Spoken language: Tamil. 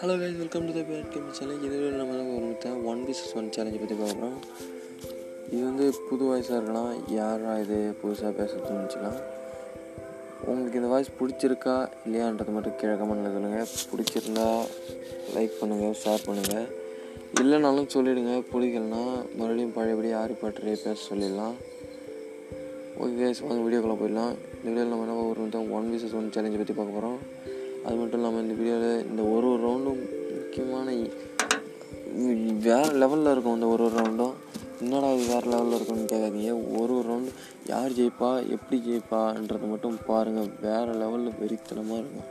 Hello guys welcome to the bad game channel இதுவே நம்ம ஒரு ஒன் விசஸ் ஒன் சேலஞ்சை பற்றி பார்க்குறோம் இது வந்து புது வாய்ஸாக இருக்கலாம் யாரா இது புதுசாக பேசுறதுன்னு வச்சுக்கலாம் உங்களுக்கு இந்த வாய்ஸ் பிடிச்சிருக்கா இல்லையான்றது மட்டும் கீழே கமெண்ட்டில் சொல்லுங்கள் பிடிச்சிருந்தா லைக் பண்ணுங்கள் ஷேர் பண்ணுங்கள் இல்லைனாலும் சொல்லிவிடுங்க பிடிக்கலனா மறுபடியும் பழையபடி ஆரி பாட்டரே பேச சொல்லிடலாம். ஓகே கைஸ் வாங்க வீடியோக்குள்ளே போயிடலாம். இந்த வீடியோவில் நம்ம என்ன ஒரு ஒன் விசஸ் ஒன் சேலஞ்சை பற்றி பார்க்க போகிறோம் அது மட்டும் இல்லாமல் இந்த வீடியோவில் இந்த வேறு லெவலில் இருக்கும் அந்த ஒரு ஒரு ரவுண்டும் என்னடா இது வேறு லெவலில் இருக்கும்னு கேட்காதீங்க ஒரு ஒரு ரவுண்டு யார் ஜெயிப்பா எப்படி ஜெயிப்பான்றதை மட்டும் பாருங்கள் வேறு லெவலில் வெறித்தனமாக இருக்கும்.